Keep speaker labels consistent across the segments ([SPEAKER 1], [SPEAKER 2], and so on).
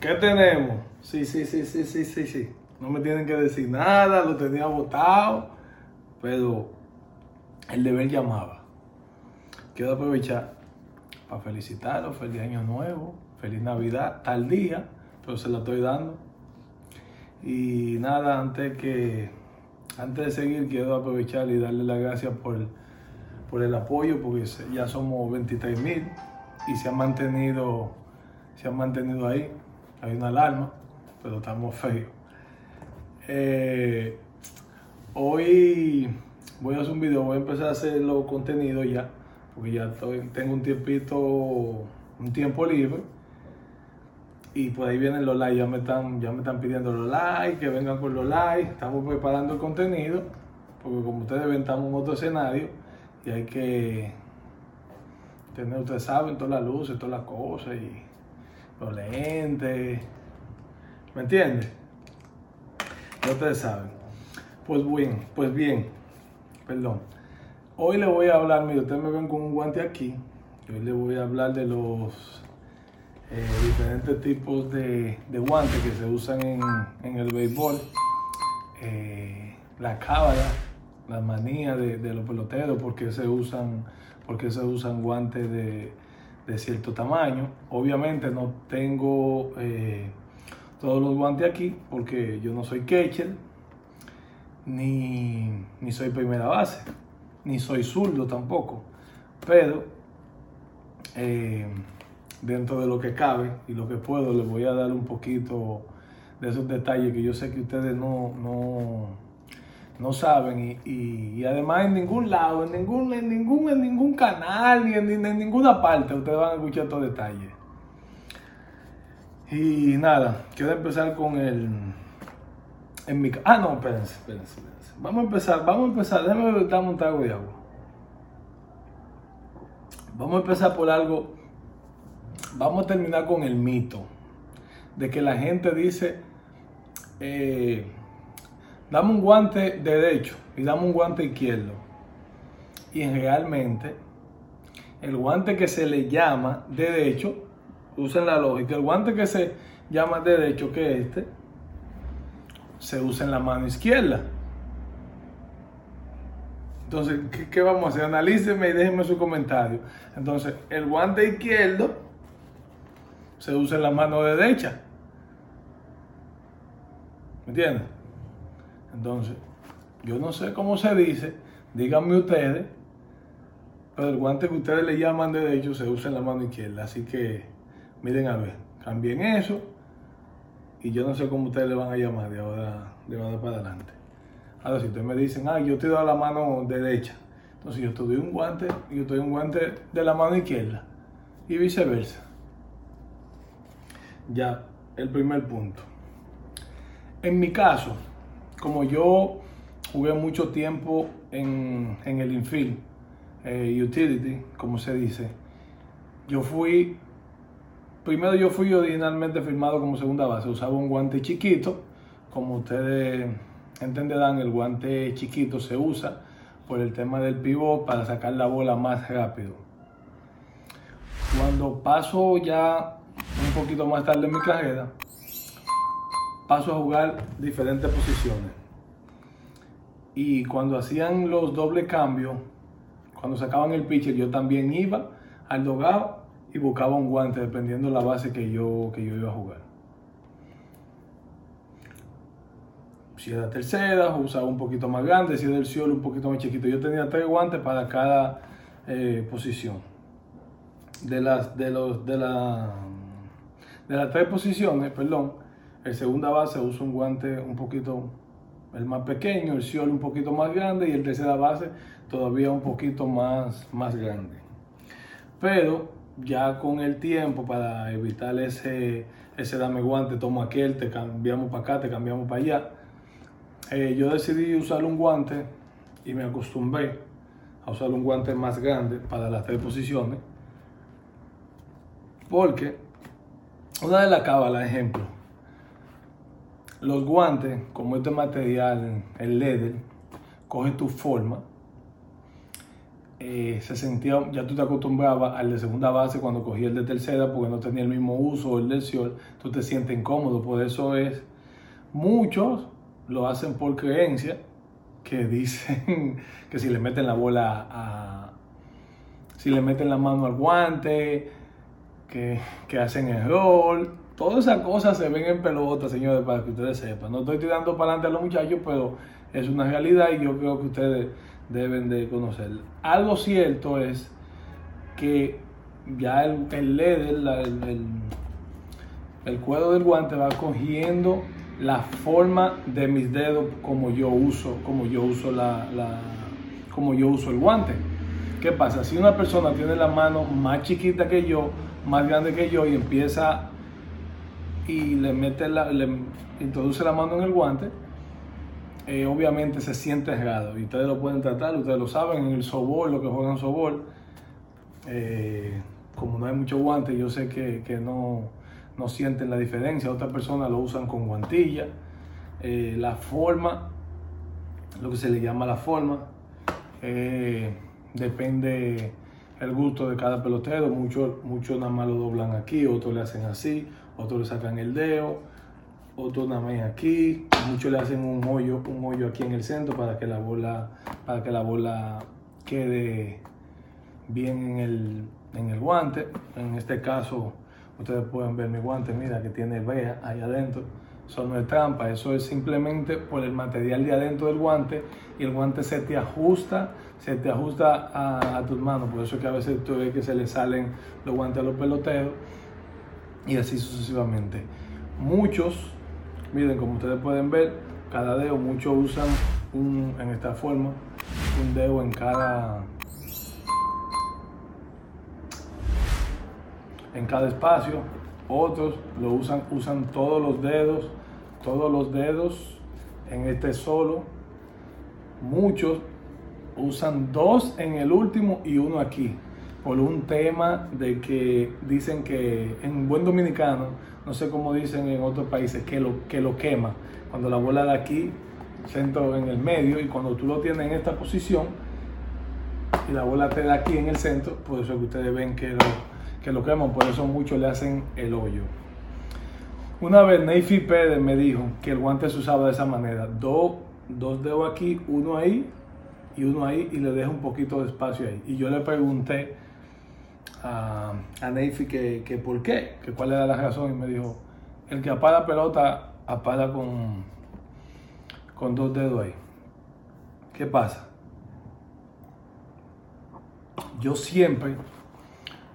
[SPEAKER 1] ¿Qué tenemos? Sí, sí, sí, sí, sí, sí, sí. No me tienen que decir nada, lo tenía votado, pero el deber llamaba. Quiero aprovechar para felicitarlo, feliz año nuevo, feliz Navidad, tal día, pero se lo estoy dando. Y nada, antes que antes de seguir, quiero aprovechar y darle las gracias por, por el apoyo, porque ya somos 23 mil y se ha mantenido, se ha mantenido ahí. Hay una alarma, pero estamos feos. Eh, hoy voy a hacer un video, voy a empezar a hacer los contenidos ya, porque ya tengo un tiempito, un tiempo libre. Y por ahí vienen los likes, ya me están, ya me están pidiendo los likes, que vengan con los likes, estamos preparando el contenido, porque como ustedes ven, estamos en otro escenario y hay que tener, ustedes saben, todas las luces, todas las cosas y los lentes, ¿me entiendes? Ya ustedes saben. Pues bien, pues bien, perdón. Hoy le voy a hablar, mire, ustedes me ven con un guante aquí. Hoy le voy a hablar de los eh, diferentes tipos de, guantes que se usan en, el béisbol. Eh, la cábala, la manía de, los peloteros, porque se usan, porque se usan guantes de, cierto tamaño. Obviamente no tengo eh, todos los guantes aquí porque yo no soy catcher, ni, ni soy primera base, ni soy zurdo tampoco. Pero dentro de lo que cabe y lo que puedo, les voy a dar un poquito de esos detalles que yo sé que ustedes no, no, no saben y, y, además en ningún lado, en ningún, en ningún, en ningún canal ni en, en ninguna parte ustedes van a escuchar estos detalles. Y nada, quiero empezar con el... En mi, ah, no, espérense, espérense, espérense. Vamos a empezar, vamos a empezar, déjame dar un trago de agua. Vamos a empezar por algo, vamos a terminar con el mito de que la gente dice, eh, dame un guante derecho y dame un guante izquierdo. Y realmente el guante que se le llama derecho, usen la lógica, el guante que se llama derecho que este, se usa en la mano izquierda. Entonces, ¿qué, qué vamos a hacer? Analíceme y déjenme su comentario. Entonces, el guante izquierdo se usa en la mano derecha. ¿Me entiendes? Entonces, yo no sé cómo se dice, díganme ustedes, pero el guante que ustedes le llaman derecho se usa en la mano izquierda. Así que, miren a ver, cambien eso y yo no sé cómo ustedes le van a llamar de ahora, de ahora para adelante. Ahora, si ustedes me dicen, ah, yo te doy la mano derecha, entonces yo te doy un guante yo te doy un guante de la mano izquierda y viceversa. Ya, el primer punto. En mi caso, como yo jugué mucho tiempo en, en el infield, eh, utility, como se dice, yo fui, primero yo fui originalmente firmado como segunda base, usaba un guante chiquito, como ustedes entenderán, el guante chiquito se usa por el tema del pivot para sacar la bola más rápido. Cuando paso ya un poquito más tarde en mi carrera, paso a jugar diferentes posiciones. Y cuando hacían los doble cambios, cuando sacaban el pitcher, yo también iba al dogado y buscaba un guante dependiendo de la base que yo, que yo iba a jugar. Si era tercera, usaba un poquito más grande, si era el cielo un poquito más chiquito. Yo tenía tres guantes para cada eh, posición. De las, de, los, de, la, de las tres posiciones, perdón, el segunda base usa un guante un poquito, el más pequeño, el cielo un poquito más grande y el tercera base todavía un poquito más, más grande. Pero ya con el tiempo, para evitar ese, ese dame guante, toma aquel, te cambiamos para acá, te cambiamos para allá, eh, yo decidí usar un guante y me acostumbré a usar un guante más grande para las tres posiciones. Porque una de la cábala, ejemplo, los guantes, como este material, el leather, coge tu forma. Eh, se sentía, ya tú te acostumbrabas al de segunda base cuando cogía el de tercera porque no tenía el mismo uso el del sol, tú te sientes incómodo, por eso es, muchos lo hacen por creencia, que dicen que si le meten la bola a, si le meten la mano al guante, que, que hacen error, Todas esas cosas se ven en pelota, señores, para que ustedes sepan. No estoy tirando para adelante a los muchachos, pero es una realidad y yo creo que ustedes deben de conocer. Algo cierto es que ya el, el el, el, cuero del guante va cogiendo la forma de mis dedos como yo uso, como yo uso la, la, como yo uso el guante. ¿Qué pasa? Si una persona tiene la mano más chiquita que yo, más grande que yo y empieza y le mete la, le introduce la mano en el guante, eh, obviamente se siente errado. Y ustedes lo pueden tratar, ustedes lo saben, en el sobol, lo que juegan sobol, eh, como no hay mucho guante, yo sé que, que no, no, sienten la diferencia. Otras personas lo usan con guantilla. Eh, la forma, lo que se le llama la forma, depende el gusto de cada pelotero. Muchos muchos nada más lo doblan aquí, otros le hacen así, otros le sacan el dedo, otros nada más aquí, muchos le hacen un hoyo, un hoyo aquí en el centro para que la bola, para que la bola quede bien en el, en el guante. En este caso, ustedes pueden ver mi guante, mira que tiene vea ahí adentro. Eso no es trampa, eso es simplemente por el material de adentro del guante y el guante se te ajusta, se te ajusta a, tus manos. Por eso es que a veces tú ves que se le salen los guantes a los peloteros y así sucesivamente. Muchos, miren como ustedes pueden ver, cada dedo, muchos usan un, en esta forma, un dedo en cada en cada espacio. Otros lo usan, usan todos los dedos, todos los dedos en este solo. Muchos usan dos en el último y uno aquí por un tema de que dicen que en buen dominicano, no sé cómo dicen en otros países, que lo, que lo quema. Cuando la bola de aquí, centro en el medio, y cuando tú lo tienes en esta posición, y la bola te da aquí en el centro, por eso que ustedes ven que lo, que lo queman, por eso muchos le hacen el hoyo. Una vez Neyfi Pérez me dijo que el guante se usaba de esa manera, dos, dos dedos aquí, uno ahí y uno ahí, y le deja un poquito de espacio ahí. Y yo le pregunté, a, a Neyfi que, que, por qué, que cuál era la razón y me dijo, el que apaga pelota apaga con, con dos dedos ahí. ¿Qué pasa? Yo siempre,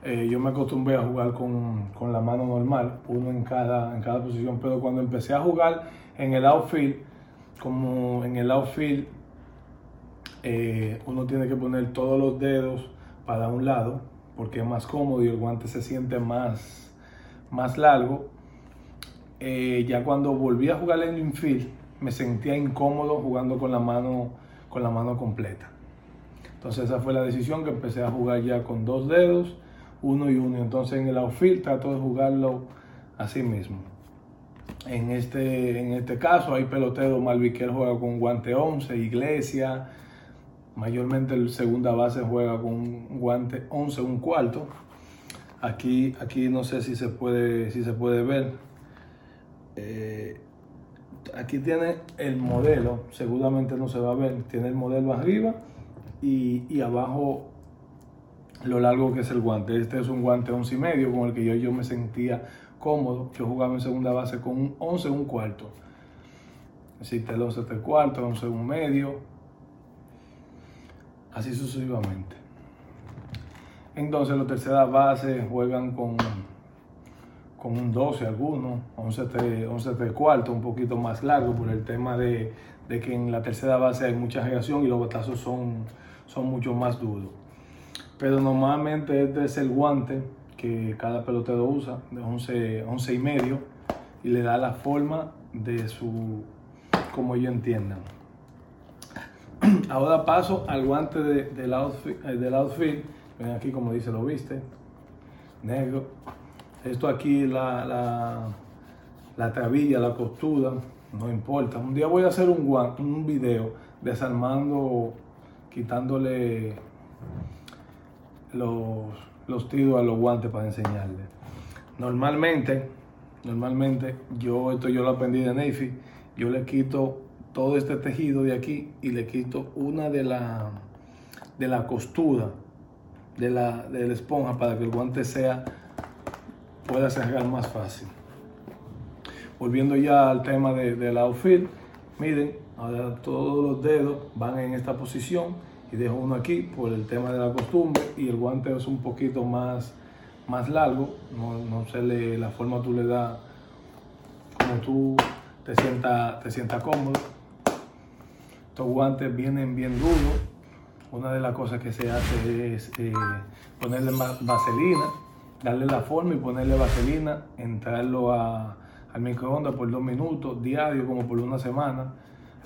[SPEAKER 1] eh, yo me acostumbré a jugar con, con, la mano normal, uno en cada, en cada posición, pero cuando empecé a jugar en el outfield, como en el outfield eh, uno tiene que poner todos los dedos para un lado, porque es más cómodo y el guante se siente más, más largo. Eh, ya cuando volví a jugar en el infield, me sentía incómodo jugando con la mano, con la mano completa. Entonces esa fue la decisión que empecé a jugar ya con dos dedos, uno y uno. Entonces en el outfield trato de jugarlo así mismo. En este, en este caso hay pelotero Malviquer juega con guante 11, Iglesia, Mayormente el segunda base juega con un guante 11, un cuarto. Aquí, aquí no sé si se puede, si se puede ver. Eh, aquí tiene el modelo, seguramente no se va a ver. Tiene el modelo arriba y, y, abajo lo largo que es el guante. Este es un guante 11 y medio con el que yo, yo me sentía cómodo. Yo jugaba en segunda base con un 11, un cuarto. Existe el 11 3 cuarto, 11 un medio, así sucesivamente. Entonces los tercera base juegan con, con un 12 algunos, 11 3, 11 3 cuartos, un poquito más largo por el tema de, de, que en la tercera base hay mucha reacción y los batazos son, son mucho más duros. Pero normalmente este es el guante que cada pelotero usa, de 11, 11 y medio, y le da la forma de su, como ellos entiendan. Ahora paso al guante de, del, outfit, eh, del outfit. Ven aquí como dice, lo viste. Negro. Esto aquí, la, la, la trabilla, la costura. no importa. Un día voy a hacer un, un video desarmando, quitándole los, los tiros a los guantes para enseñarle. Normalmente, normalmente, yo esto yo lo aprendí de Neyfi, yo le quito todo este tejido de aquí y le quito una de la, de la costura de la, esponja para que el guante sea pueda cerrar más fácil. Volviendo ya al tema de, del outfit, miren, ahora todos los dedos van en esta posición y dejo uno aquí por el tema de la costumbre y el guante es un poquito más, más largo, no, no se la forma tú le das como tú te sientas te sienta cómodo. Estos guantes vienen bien duros. Una de las cosas que se hace es eh, ponerle vaselina, darle la forma y ponerle vaselina, entrarlo a al microondas por dos minutos, diario, como por una semana.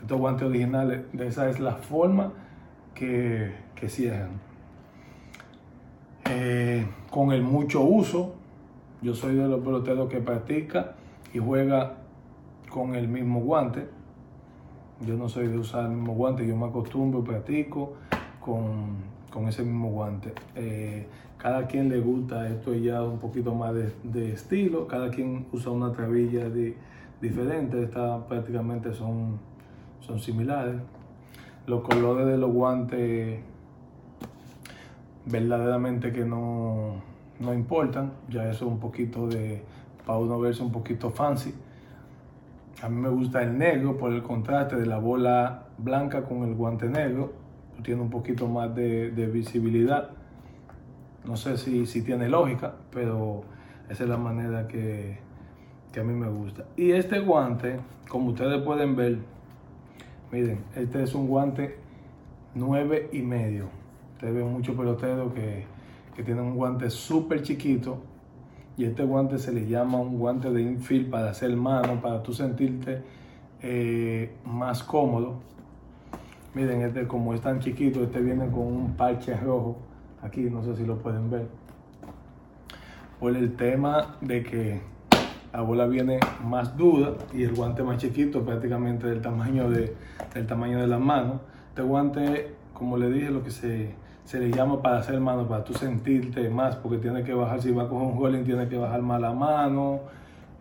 [SPEAKER 1] Estos guantes originales, de esa es la forma que, que cierran. Eh, con el mucho uso, yo soy de los peloteros que practica y juega con el mismo guante. Yo no soy de usar el mismo guante, yo me acostumbro y practico con, con ese mismo guante. Eh, cada quien le gusta esto ya un poquito más de, estilo, cada quien usa una trabilla diferente, estas prácticamente son, son similares. Los colores de los guantes verdaderamente que no, no importan, ya eso es un poquito de, para uno verse un poquito fancy. A mí me gusta el negro por el contraste de la bola blanca con el guante negro, tiene un poquito más de, visibilidad no sé si, si tiene lógica, pero esa es la manera que, que a mí me gusta. Y este guante, como ustedes pueden ver, miren, este es un guante 9 y medio. Ustedes ven muchos peloteros que, que tienen un guante súper chiquito y este guante se le llama un guante de infield para hacer mano, para tú sentirte eh, más cómodo. Miren, este como es tan chiquito, este viene con un parche rojo aquí, no sé si lo pueden ver, por el tema de que la bola viene más dura y el guante más chiquito, prácticamente del tamaño de, del tamaño de las manos. Este guante, como le dije, lo que se, se le llama para hacer mano, para tú sentirte más, porque tiene que bajar, si va a coger un golem, tiene que bajar más la mano.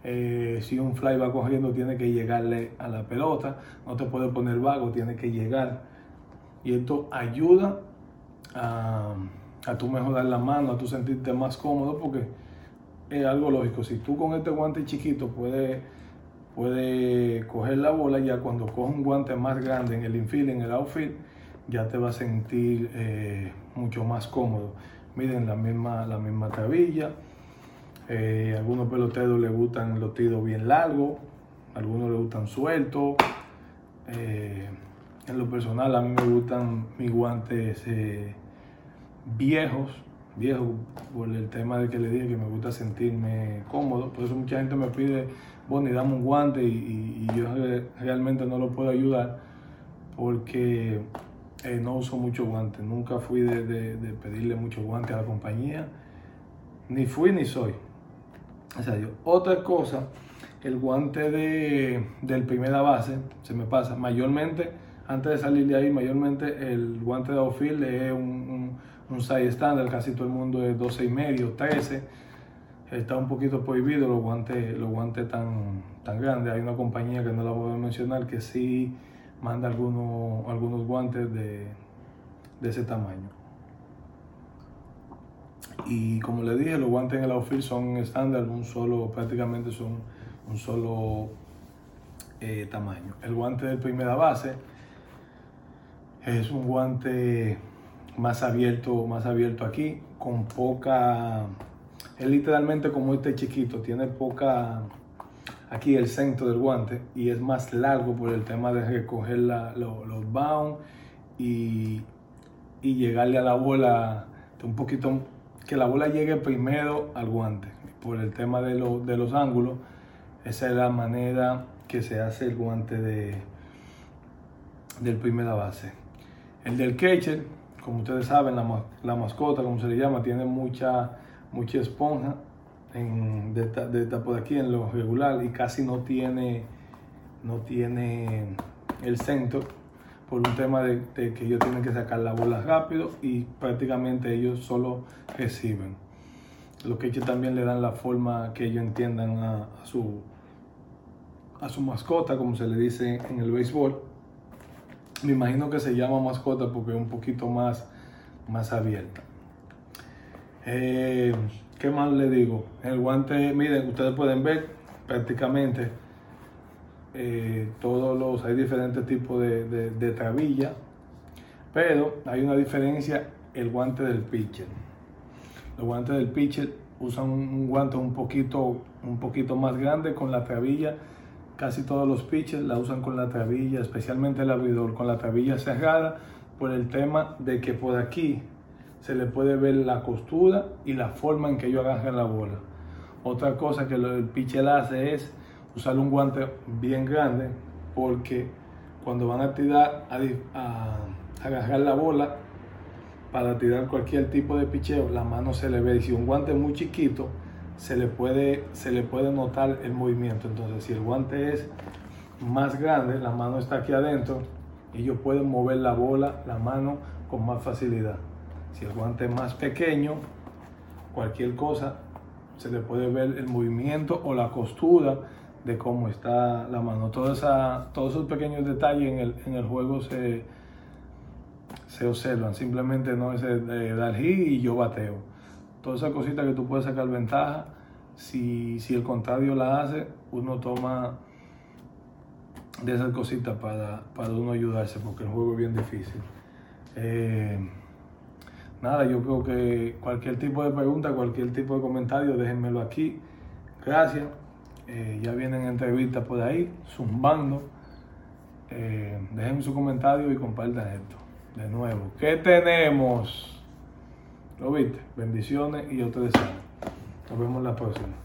[SPEAKER 1] Eh, si un fly va corriendo, tiene que llegarle a la pelota. No te puede poner vago, tiene que llegar. Y esto ayuda a a tú mejorar la mano, a tú sentirte más cómodo, porque es algo lógico. Si tú con este guante chiquito puedes puede coger la bola, ya cuando coges un guante más grande en el infield, en el outfield, ya te vas a sentir eh, mucho más cómodo. Miren la misma, la misma tabilla. Eh, algunos peloteros les gustan los tiros bien largos, algunos les gustan sueltos. Eh, en lo personal, a mí me gustan mis guantes viejos, viejos por el tema de que le dije que me gusta sentirme cómodo. Por eso mucha gente me pide, bueno, y dame un guante y, yo realmente no lo puedo ayudar porque eh, no uso mucho guante. Nunca fui de, pedirle mucho guante a la compañía. Ni fui ni soy. O sea, yo. Otra cosa, el guante de, del primera base se me pasa. Mayormente, antes de salir de ahí, mayormente el guante de outfield es un size estándar, casi todo el mundo es 12 y medio, 13. Está un poquito prohibido los guantes, los guantes tan, tan grandes. Hay una compañía que no la voy a mencionar que sí manda algunos, algunos guantes de, de ese tamaño. Y como le dije, los guantes en el outfield son estándar, un solo, prácticamente son un solo eh, tamaño. El guante de primera base es un guante más abierto, más abierto aquí, con poca, es literalmente como este chiquito, tiene poca, aquí el centro del guante y es más largo por el tema de recoger los bounds y, y llegarle a la bola un poquito, que la bola llegue primero al guante, por el tema de, de los ángulos, esa es la manera que se hace el guante de, del primera base. El del catcher como ustedes saben, la, mascota, como se le llama, tiene mucha, mucha esponja en, de, esta, de, por aquí en lo regular y casi no tiene, no tiene el centro por un tema de, que ellos tienen que sacar la bola rápido y prácticamente ellos solo reciben. Lo que ellos también le dan la forma que ellos entiendan a, su, a su mascota, como se le dice en el béisbol. Me imagino que se llama mascota porque es un poquito más, más abierta. Eh, ¿Qué más le digo? El guante, miren, ustedes pueden ver prácticamente eh, todos los, hay diferentes tipos de, de, trabilla, pero hay una diferencia, el guante del pitcher. Los guantes del pitcher usan un, guante un poquito, un poquito más grande con la trabilla. Casi todos los pitchers la usan con la trabilla, especialmente el abridor, con la trabilla cerrada, por el tema de que por aquí se le puede ver la costura y la forma en que ellos agarran la bola. Otra cosa que el pitcher hace es usar un guante bien grande porque cuando van a tirar a, agarrar la bola para tirar cualquier tipo de picheo, la mano se le ve. Y si un guante muy chiquito, se le puede, se le puede notar el movimiento. Entonces, si el guante es más grande, la mano está aquí adentro, ellos pueden mover la bola, la mano con más facilidad. Si el guante es más pequeño, cualquier cosa, se le puede ver el movimiento o la costura de cómo está la mano. todos esos pequeños detalles en el, en el juego se, se observan. Simplemente no es de dar hit y yo bateo. Todas esas cositas que tú puedes sacar ventaja, si, si el contrario la hace, uno toma de esas cositas para, para uno ayudarse, porque el juego es bien difícil. Eh, nada, yo creo que cualquier tipo de pregunta, cualquier tipo de comentario, déjenmelo aquí. Gracias. Eh, ya vienen entrevistas por ahí, zumbando. Eh, dejen su comentario y compartan esto. De nuevo, ¿qué tenemos? ¿Lo viste? Bendiciones y te deseo. Nos vemos la próxima.